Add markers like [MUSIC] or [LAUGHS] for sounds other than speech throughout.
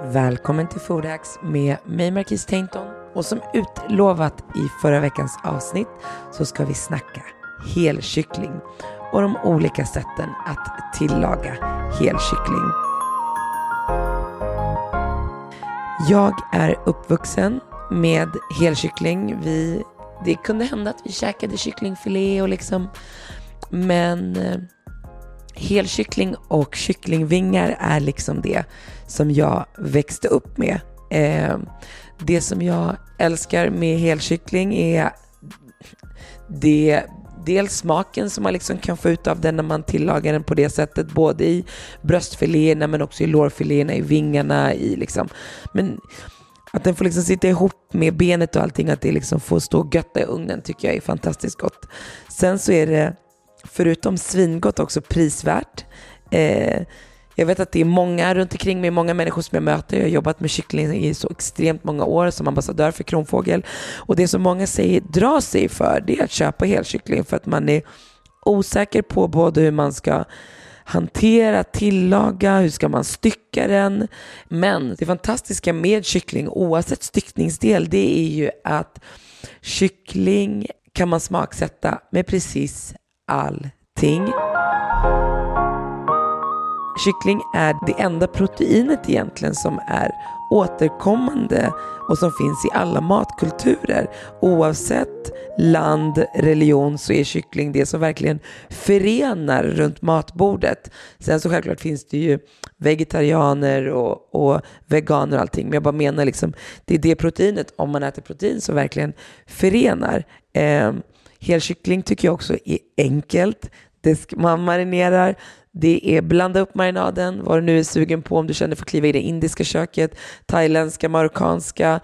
Välkommen till Foodhacks med mig Marquis Tainton. Och som utlovat i förra veckans avsnitt så ska vi snacka helkyckling och de olika sätten att tillaga helkyckling. Jag är uppvuxen med helkyckling. Vi, det kunde hända att vi käkade kycklingfilé och liksom, men eh, helkyckling och kycklingvingar är liksom det som jag växte upp med. Eh, det som jag älskar med helkyckling är det dels smaken som man liksom kan få ut av den när man tillagar den på det sättet, både i bröstfiléerna men också i lårfiléerna, i vingarna, i liksom. Men att den får liksom sitta ihop med benet och allting, att det liksom får stå och götta i ugnen tycker jag är fantastiskt gott. Sen så är det, förutom svingott, också prisvärt. Eh, jag vet att det är många runt omkring mig, många människor som jag möter. Jag har jobbat med kyckling i så extremt många år som ambassadör för Kronfågel. Och det som många säger drar sig för, det är att köpa helkyckling för att man är osäker på både hur man ska hantera, tillaga, hur ska man stycka den. Men det fantastiska med kyckling, oavsett styckningsdel, det är ju att kyckling kan man smaksätta med precis allting. Kyckling är det enda proteinet egentligen som är återkommande och som finns i alla matkulturer. Oavsett land, religion så är kyckling det som verkligen förenar runt matbordet. Sen så självklart finns det ju vegetarianer och, och veganer och allting. Men jag bara menar liksom, det är det proteinet, om man äter protein, som verkligen förenar. Eh, helkyckling tycker jag också är enkelt. Det, man marinerar det är blanda upp marinaden, vad du nu är sugen på, om du känner för att kliva i det indiska köket, thailändska, marockanska,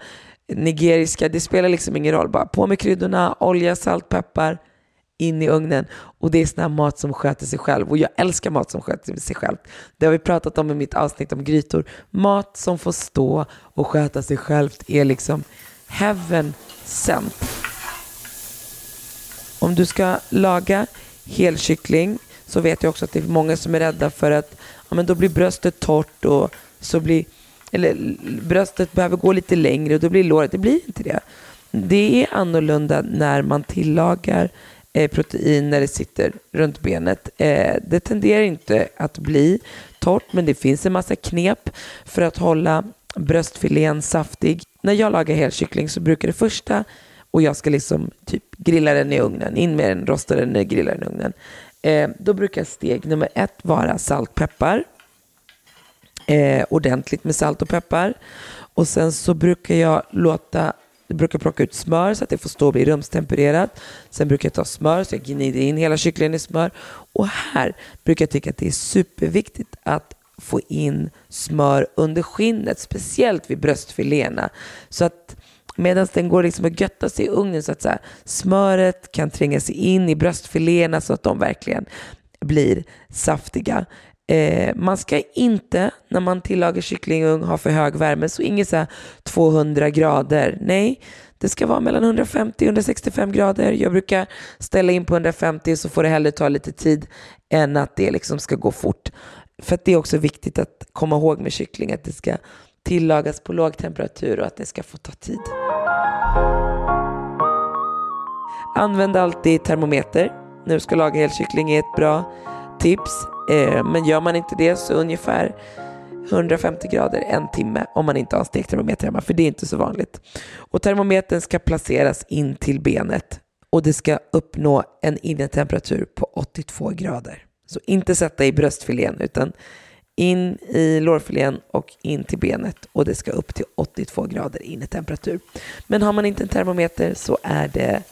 nigeriska. Det spelar liksom ingen roll. Bara på med kryddorna, olja, salt, peppar, in i ugnen. Och det är sån här mat som sköter sig själv. Och jag älskar mat som sköter sig själv. Det har vi pratat om i mitt avsnitt om grytor. Mat som får stå och sköta sig självt är liksom heaven sent. Om du ska laga helkyckling så vet jag också att det är många som är rädda för att ja, men då blir bröstet torrt och så blir eller bröstet behöver gå lite längre och då blir låret, det blir inte det. Det är annorlunda när man tillagar eh, protein när det sitter runt benet. Eh, det tenderar inte att bli torrt men det finns en massa knep för att hålla bröstfilén saftig. När jag lagar helkyckling så brukar det första och jag ska liksom typ grilla den i ugnen, in med den, rosta den, grilla den i ugnen. Eh, då brukar steg nummer ett vara salt, peppar. Eh, ordentligt med salt och peppar. Och sen så brukar jag låta jag brukar plocka ut smör så att det får stå och bli rumstempererat. Sen brukar jag ta smör så jag gnider in hela kycklingen i smör. Och här brukar jag tycka att det är superviktigt att få in smör under skinnet, speciellt vid bröstfiléerna. Så att Medan den går liksom att götta sig i ugnen så att så här, smöret kan tränga sig in i bröstfiléerna så att de verkligen blir saftiga. Eh, man ska inte, när man tillagar kycklingugn, ha för hög värme. Så inget så här 200 grader. Nej, det ska vara mellan 150 och 165 grader. Jag brukar ställa in på 150 så får det hellre ta lite tid än att det liksom ska gå fort. För det är också viktigt att komma ihåg med kyckling att det ska tillagas på låg temperatur och att det ska få ta tid. Använd alltid termometer när du ska laga helkyckling är ett bra tips. Eh, men gör man inte det så ungefär 150 grader en timme om man inte har en stektermometer hemma, för det är inte så vanligt. Och termometern ska placeras in till benet och det ska uppnå en innetemperatur på 82 grader. Så inte sätta i bröstfilén utan in i lårfilén och in till benet och det ska upp till 82 grader innetemperatur. Men har man inte en termometer så är det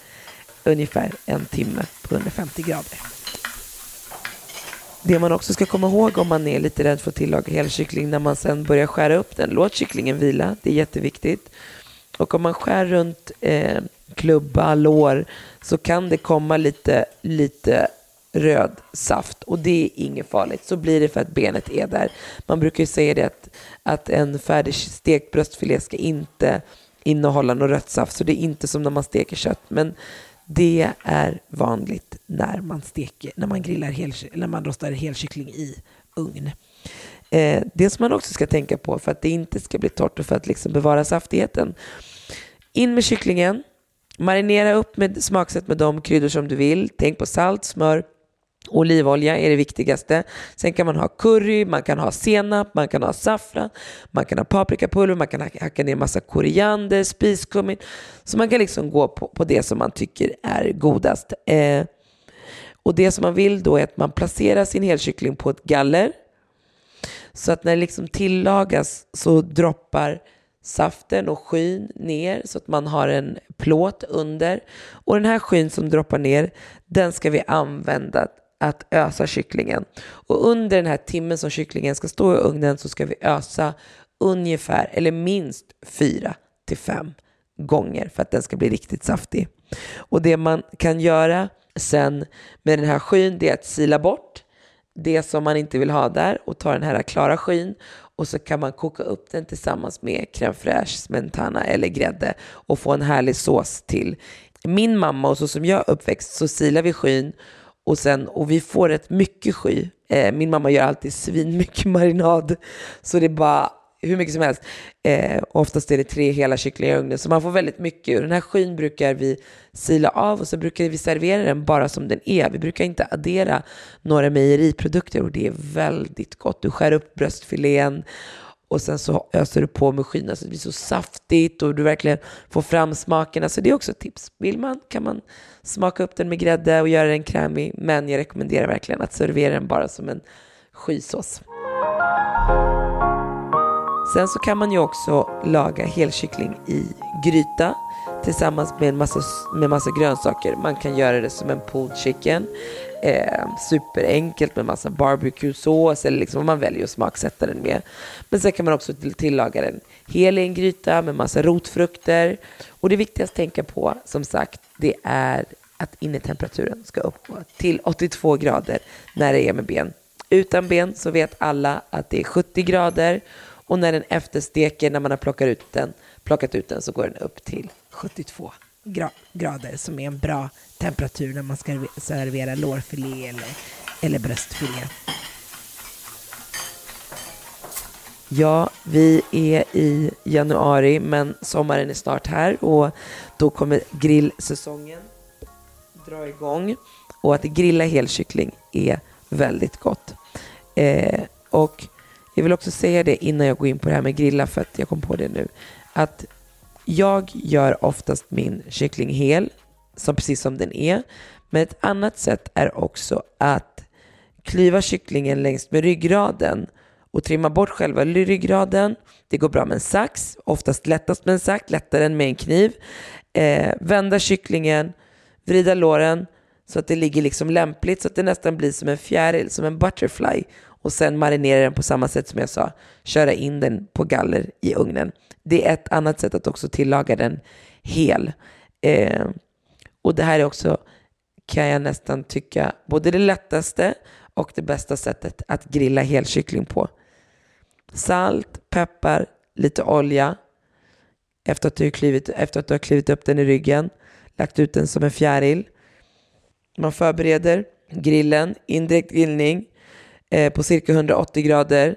ungefär en timme på 150 grader. Det man också ska komma ihåg om man är lite rädd för att tillaga hel kyckling när man sen börjar skära upp den, låt kycklingen vila, det är jätteviktigt. Och om man skär runt eh, klubba, lår, så kan det komma lite, lite röd saft och det är inget farligt. Så blir det för att benet är där. Man brukar ju säga det att, att en färdigstekt bröstfilé ska inte innehålla något rött saft, så det är inte som när man steker kött. Men det är vanligt när man steker, när man grillar hel, när man rostar helkyckling i ugn. Eh, det som man också ska tänka på för att det inte ska bli torrt och för att liksom bevara saftigheten. In med kycklingen, marinera upp med smaksätt med de kryddor som du vill. Tänk på salt, smör, Olivolja är det viktigaste. Sen kan man ha curry, man kan ha senap, man kan ha saffran, man kan ha paprikapulver, man kan hacka ner massa koriander, spiskummin. Så man kan liksom gå på, på det som man tycker är godast. Eh, och det som man vill då är att man placerar sin helkyckling på ett galler. Så att när det liksom tillagas så droppar saften och skyn ner så att man har en plåt under. Och den här skyn som droppar ner, den ska vi använda att ösa kycklingen. Och under den här timmen som kycklingen ska stå i ugnen så ska vi ösa ungefär, eller minst fyra till fem gånger för att den ska bli riktigt saftig. Och det man kan göra sen med den här skyn det är att sila bort det som man inte vill ha där och ta den här klara skyn och så kan man koka upp den tillsammans med crème fraîche, smetana eller grädde och få en härlig sås till. Min mamma och så som jag är uppväxt så silar vi skyn och, sen, och vi får rätt mycket sky. Eh, min mamma gör alltid svin mycket [LAUGHS] marinad. Så det är bara hur mycket som helst. Eh, oftast är det tre hela kycklingar i ugnen, så man får väldigt mycket. Den här skyn brukar vi sila av och så brukar vi servera den bara som den är. Vi brukar inte addera några mejeriprodukter och det är väldigt gott. Du skär upp bröstfilén och sen så öser du på med skyn så det blir så saftigt och du verkligen får fram smakerna. Så alltså, det är också ett tips. Vill man kan man smaka upp den med grädde och göra den krämig, men jag rekommenderar verkligen att servera den bara som en skysås. Sen så kan man ju också laga helkyckling i gryta tillsammans med en massa, med massa grönsaker. Man kan göra det som en pulled chicken. Eh, superenkelt med massa barbecue-sås eller liksom vad man väljer att smaksätta den med. Men sen kan man också tillaga den hel i en gryta med massa rotfrukter. Och det viktigaste att tänka på, som sagt, det är att innetemperaturen ska uppgå till 82 grader när det är med ben. Utan ben så vet alla att det är 70 grader och när den eftersteker, när man har plockat ut den, plockat ut den så går den upp till 72 grader som är en bra temperatur när man ska servera lårfilé eller, eller bröstfilé. Ja, vi är i januari men sommaren är snart här och då kommer grillsäsongen dra igång och att grilla helkyckling är väldigt gott. Eh, och jag vill också säga det innan jag går in på det här med grilla för att jag kom på det nu. Att jag gör oftast min kyckling hel, som precis som den är. Men ett annat sätt är också att klyva kycklingen längs med ryggraden och trimma bort själva ryggraden. Det går bra med en sax, oftast lättast med en sax, lättare än med en kniv. Eh, vända kycklingen, vrida låren så att det ligger liksom lämpligt så att det nästan blir som en fjäril, som en butterfly och sen marinera den på samma sätt som jag sa, köra in den på galler i ugnen. Det är ett annat sätt att också tillaga den hel. Eh, och det här är också, kan jag nästan tycka, både det lättaste och det bästa sättet att grilla helkyckling på. Salt, peppar, lite olja efter att, du klivit, efter att du har klivit upp den i ryggen, lagt ut den som en fjäril. Man förbereder grillen, indirekt grillning, eh, på cirka 180 grader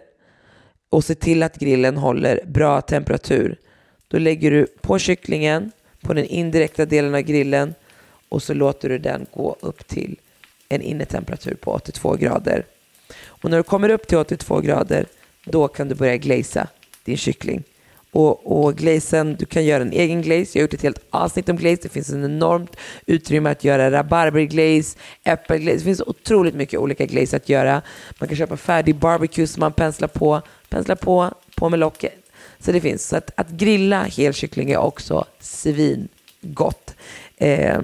och se till att grillen håller bra temperatur. Då lägger du på kycklingen på den indirekta delen av grillen och så låter du den gå upp till en innetemperatur på 82 grader. Och när du kommer upp till 82 grader då kan du börja glazea din kyckling. Och, och glazen, du kan göra en egen glaze. Jag har gjort ett helt avsnitt om glaze. Det finns en enormt utrymme att göra rabarberglaze, äppelglaze. Det finns otroligt mycket olika glaze att göra. Man kan köpa färdig barbecue som man penslar på. Penslar på, på med locket. Så det finns. Så att, att grilla helkyckling är också svingott. Eh,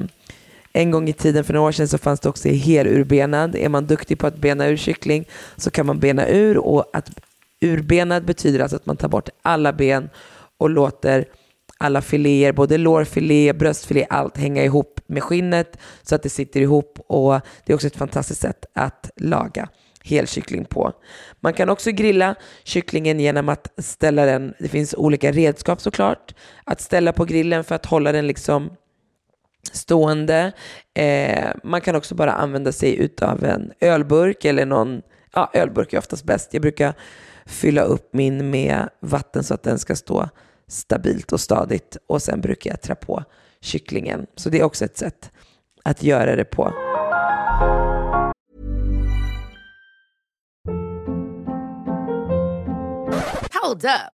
En gång i tiden för några år sedan så fanns det också helurbenad. Är man duktig på att bena ur kyckling så kan man bena ur och att urbenad betyder alltså att man tar bort alla ben och låter alla filéer, både lårfilé, bröstfilé, allt hänga ihop med skinnet så att det sitter ihop och det är också ett fantastiskt sätt att laga helkyckling på. Man kan också grilla kycklingen genom att ställa den, det finns olika redskap såklart, att ställa på grillen för att hålla den liksom stående. Eh, man kan också bara använda sig av en ölburk eller någon, ja ölburk är oftast bäst. Jag brukar fylla upp min med vatten så att den ska stå stabilt och stadigt och sen brukar jag trä på kycklingen. Så det är också ett sätt att göra det på. Hold up.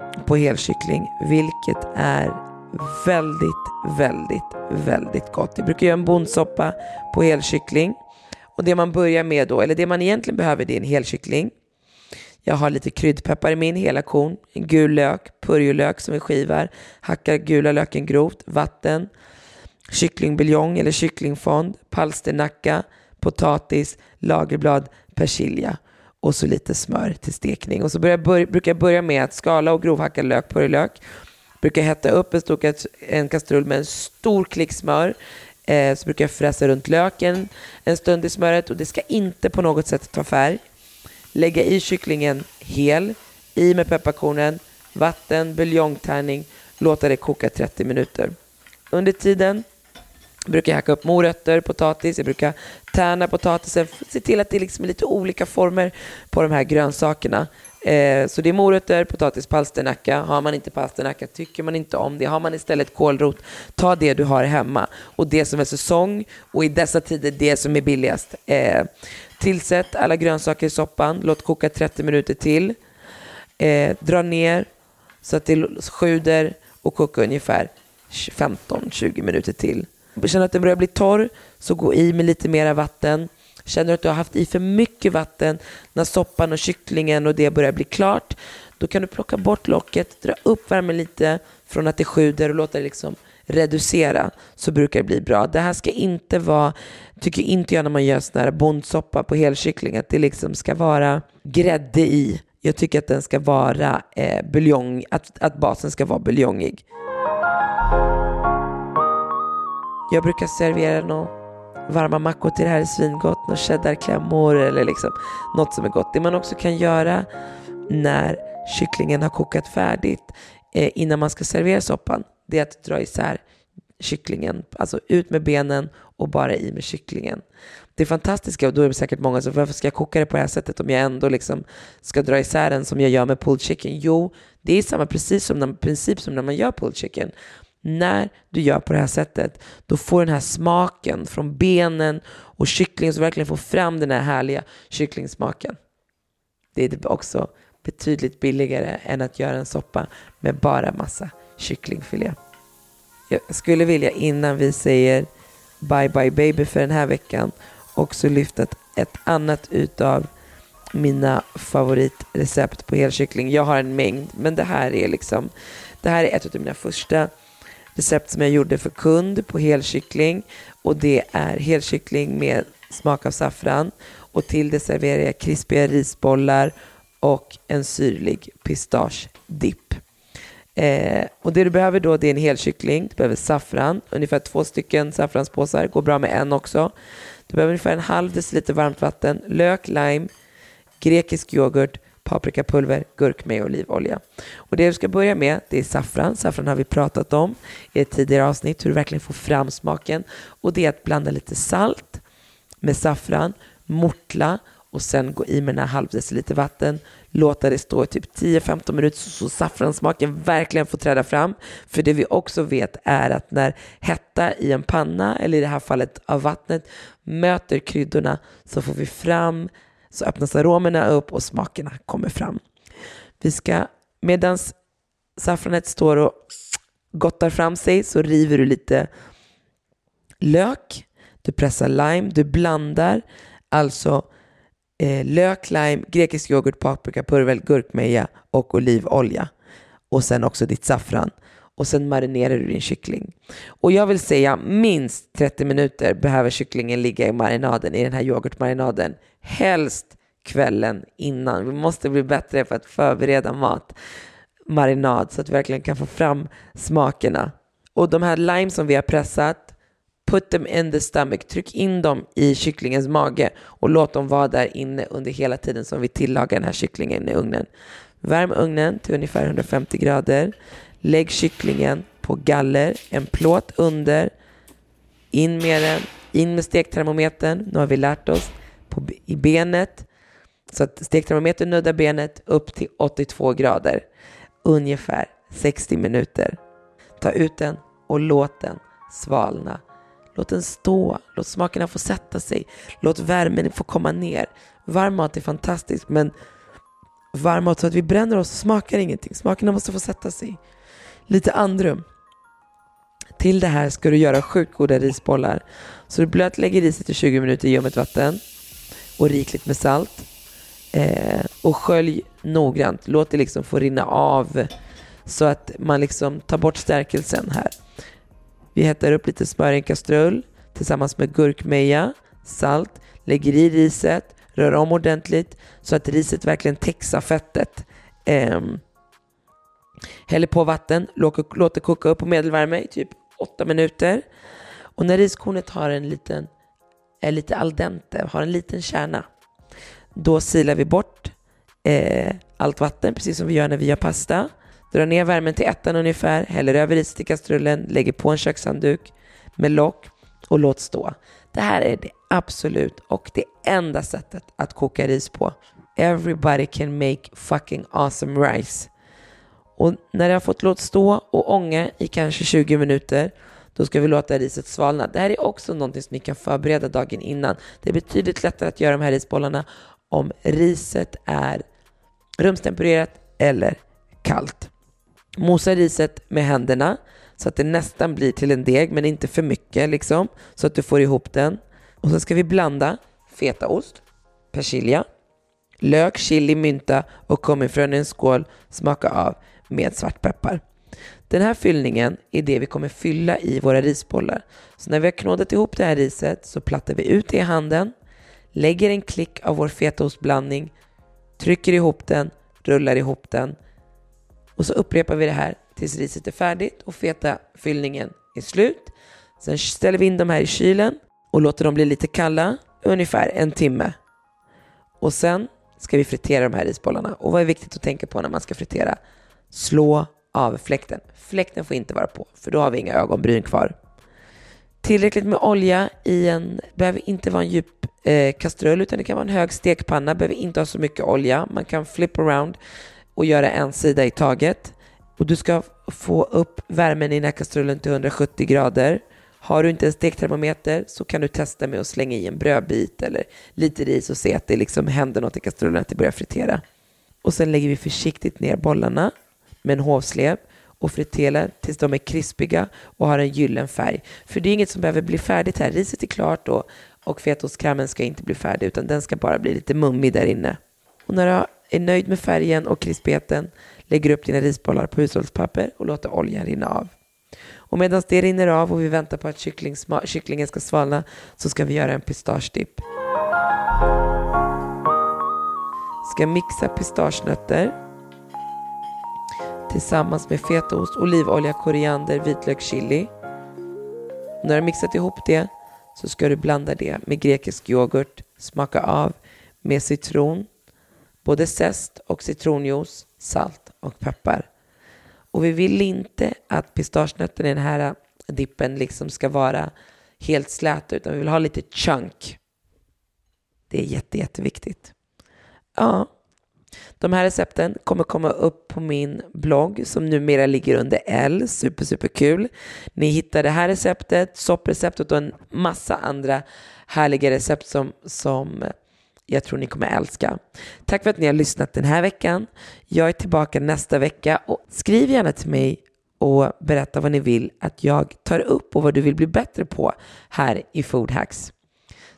på helkyckling, vilket är väldigt, väldigt, väldigt gott. Jag brukar göra en bondsoppa på helkyckling. Och det man börjar med då, eller det man egentligen behöver, det är en helkyckling. Jag har lite kryddpeppar i min, hela korn, en gul lök, purjolök som vi skivar, hackar gula löken grovt, vatten, kycklingbuljong eller kycklingfond, palsternacka, potatis, lagerblad, persilja och så lite smör till stekning. Och så börjar, bör, brukar jag börja med att skala och grovhacka lök, purjolök. Brukar hetta upp en, stor, en kastrull med en stor klick smör. Eh, så brukar jag fräsa runt löken en stund i smöret och det ska inte på något sätt ta färg. Lägga i kycklingen hel, i med pepparkornen, vatten, buljongtärning, låta det koka 30 minuter. Under tiden jag brukar hacka upp morötter, potatis, jag brukar tärna potatisen, se till att det liksom är lite olika former på de här grönsakerna. Eh, så det är morötter, potatis, palsternacka. Har man inte palsternacka tycker man inte om det. Har man istället kålrot, ta det du har hemma. Och det som är säsong och i dessa tider det som är billigast. Eh, tillsätt alla grönsaker i soppan, låt koka 30 minuter till. Eh, dra ner så att det sjuder och koka ungefär 15-20 minuter till. Känner att den börjar bli torr, så gå i med lite mera vatten. Känner du att du har haft i för mycket vatten när soppan och kycklingen och det börjar bli klart, då kan du plocka bort locket, dra upp värmen lite från att det sjuder och låta det liksom reducera så brukar det bli bra. Det här ska inte vara, tycker inte jag när man gör sån här bondsoppa på helkyckling, att det liksom ska vara grädde i. Jag tycker att den ska vara eh, buljong, att, att basen ska vara buljongig. Jag brukar servera några varma mackor till det här är svingott, några cheddarklämmor eller liksom något som är gott. Det man också kan göra när kycklingen har kokat färdigt eh, innan man ska servera soppan, det är att dra isär kycklingen, alltså ut med benen och bara i med kycklingen. Det fantastiska, och då är det säkert många som varför ska jag koka det på det här sättet om jag ändå liksom ska dra isär den som jag gör med pulled chicken? Jo, det är samma precis som när, princip som när man gör pulled chicken. När du gör på det här sättet, då får den här smaken från benen och kycklingen, så verkligen får fram den här härliga kycklingsmaken. Det är också betydligt billigare än att göra en soppa med bara massa kycklingfilé. Jag skulle vilja innan vi säger bye bye baby för den här veckan också lyfta ett annat utav mina favoritrecept på helkyckling. Jag har en mängd, men det här är liksom, det här är ett av mina första recept som jag gjorde för kund på helkyckling och det är helkyckling med smak av saffran och till det serverar jag krispiga risbollar och en syrlig pistagedipp. Eh, och det du behöver då det är en helkyckling, du behöver saffran, ungefär två stycken saffranspåsar, går bra med en också. Du behöver ungefär en halv deciliter varmt vatten, lök, lime, grekisk yoghurt, paprikapulver, gurkmeja och olivolja. Och det du ska börja med det är saffran. Saffran har vi pratat om i ett tidigare avsnitt, hur du verkligen får fram smaken. Och det är att blanda lite salt med saffran, mortla och sen gå i med den här halv deciliter vatten, låta det stå i typ 10-15 minuter så saffranssmaken verkligen får träda fram. För det vi också vet är att när hetta i en panna, eller i det här fallet av vattnet, möter kryddorna så får vi fram, så öppnas aromerna upp och smakerna kommer fram. Vi ska, medan saffranet står och gottar fram sig så river du lite lök, du pressar lime, du blandar alltså eh, lök, lime, grekisk yoghurt, paprika, purvel, gurkmeja och olivolja. Och sen också ditt saffran. Och sen marinerar du din kyckling. Och jag vill säga minst 30 minuter behöver kycklingen ligga i marinaden, i den här yoghurtmarinaden. Helst kvällen innan. Vi måste bli bättre på att förbereda mat, marinad, så att vi verkligen kan få fram smakerna. Och de här lime som vi har pressat, Put them in the stomach. Tryck in dem i kycklingens mage och låt dem vara där inne under hela tiden som vi tillagar den här kycklingen i ugnen. Värm ugnen till ungefär 150 grader. Lägg kycklingen på galler, en plåt under. In med den, in med stektermometern. Nu har vi lärt oss på, i benet. Så att stektermometern nuddar benet upp till 82 grader. Ungefär 60 minuter. Ta ut den och låt den svalna Låt den stå, låt smakerna få sätta sig, låt värmen få komma ner. Varm mat är fantastiskt, men varm mat så att vi bränner oss smakar ingenting. Smakerna måste få sätta sig. Lite andrum. Till det här ska du göra sjukt goda risbollar. Så du blötlägger riset i 20 minuter i ljummet vatten och rikligt med salt. Eh, och skölj noggrant. Låt det liksom få rinna av så att man liksom tar bort stärkelsen här. Vi hettar upp lite smör i en kastrull tillsammans med gurkmeja, salt, lägger i riset, rör om ordentligt så att riset verkligen täcks av fettet. Eh, häller på vatten, låter koka upp på medelvärme i typ 8 minuter. Och när riskornet har en liten, är lite al dente, har en liten kärna, då silar vi bort eh, allt vatten, precis som vi gör när vi gör pasta. Drar ner värmen till ettan ungefär, häller över riset i kastrullen, lägger på en kökshandduk med lock och låt stå. Det här är det absolut och det enda sättet att koka ris på. Everybody can make fucking awesome rice. Och när det har fått låt stå och ånga i kanske 20 minuter, då ska vi låta riset svalna. Det här är också någonting som ni kan förbereda dagen innan. Det är betydligt lättare att göra de här risbollarna om riset är rumstempererat eller kallt. Mosa riset med händerna så att det nästan blir till en deg men inte för mycket liksom så att du får ihop den. Och sen ska vi blanda fetaost, persilja, lök, chili, mynta och kumminfrön i en skål. Smaka av med svartpeppar. Den här fyllningen är det vi kommer fylla i våra risbollar. Så när vi har knådat ihop det här riset så plattar vi ut det i handen, lägger en klick av vår fetaostblandning, trycker ihop den, rullar ihop den och så upprepar vi det här tills riset är färdigt och feta fyllningen är slut. Sen ställer vi in de här i kylen och låter dem bli lite kalla, ungefär en timme. Och sen ska vi fritera de här risbollarna. Och vad är viktigt att tänka på när man ska fritera? Slå av fläkten. Fläkten får inte vara på, för då har vi inga ögonbryn kvar. Tillräckligt med olja i en, behöver inte vara en djup eh, kastrull, utan det kan vara en hög stekpanna, behöver inte ha så mycket olja. Man kan flip around och göra en sida i taget. Och du ska få upp värmen i den här kastrullen till 170 grader. Har du inte en stektermometer så kan du testa med att slänga i en brödbit eller lite ris och se att det liksom händer något i kastrullen, att det börjar fritera. Och sen lägger vi försiktigt ner bollarna med en hovslev och friterar tills de är krispiga och har en gyllen färg. För det är inget som behöver bli färdigt här. Riset är klart då och fetaostkrämen ska inte bli färdig utan den ska bara bli lite mummig där inne. Och när du är nöjd med färgen och krispigheten lägger du upp dina risbollar på hushållspapper och låter oljan rinna av. Och medan det rinner av och vi väntar på att kycklingen ska svalna så ska vi göra en pistagedipp. Ska mixa pistagenötter tillsammans med fetaost, olivolja, koriander, vitlök, chili. När du har mixat ihop det så ska du blanda det med grekisk yoghurt, smaka av med citron, både zest och citronjuice, salt och peppar. Och vi vill inte att pistagenötterna i den här dippen liksom ska vara helt släta utan vi vill ha lite chunk. Det är jätte, jätteviktigt. Ja, de här recepten kommer komma upp på min blogg som numera ligger under L. Super, super kul. Ni hittar det här receptet, soppreceptet och en massa andra härliga recept som, som jag tror ni kommer älska. Tack för att ni har lyssnat den här veckan. Jag är tillbaka nästa vecka och skriv gärna till mig och berätta vad ni vill att jag tar upp och vad du vill bli bättre på här i Food Hacks.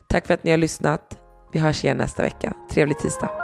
Tack för att ni har lyssnat. Vi hörs igen nästa vecka. Trevlig tisdag.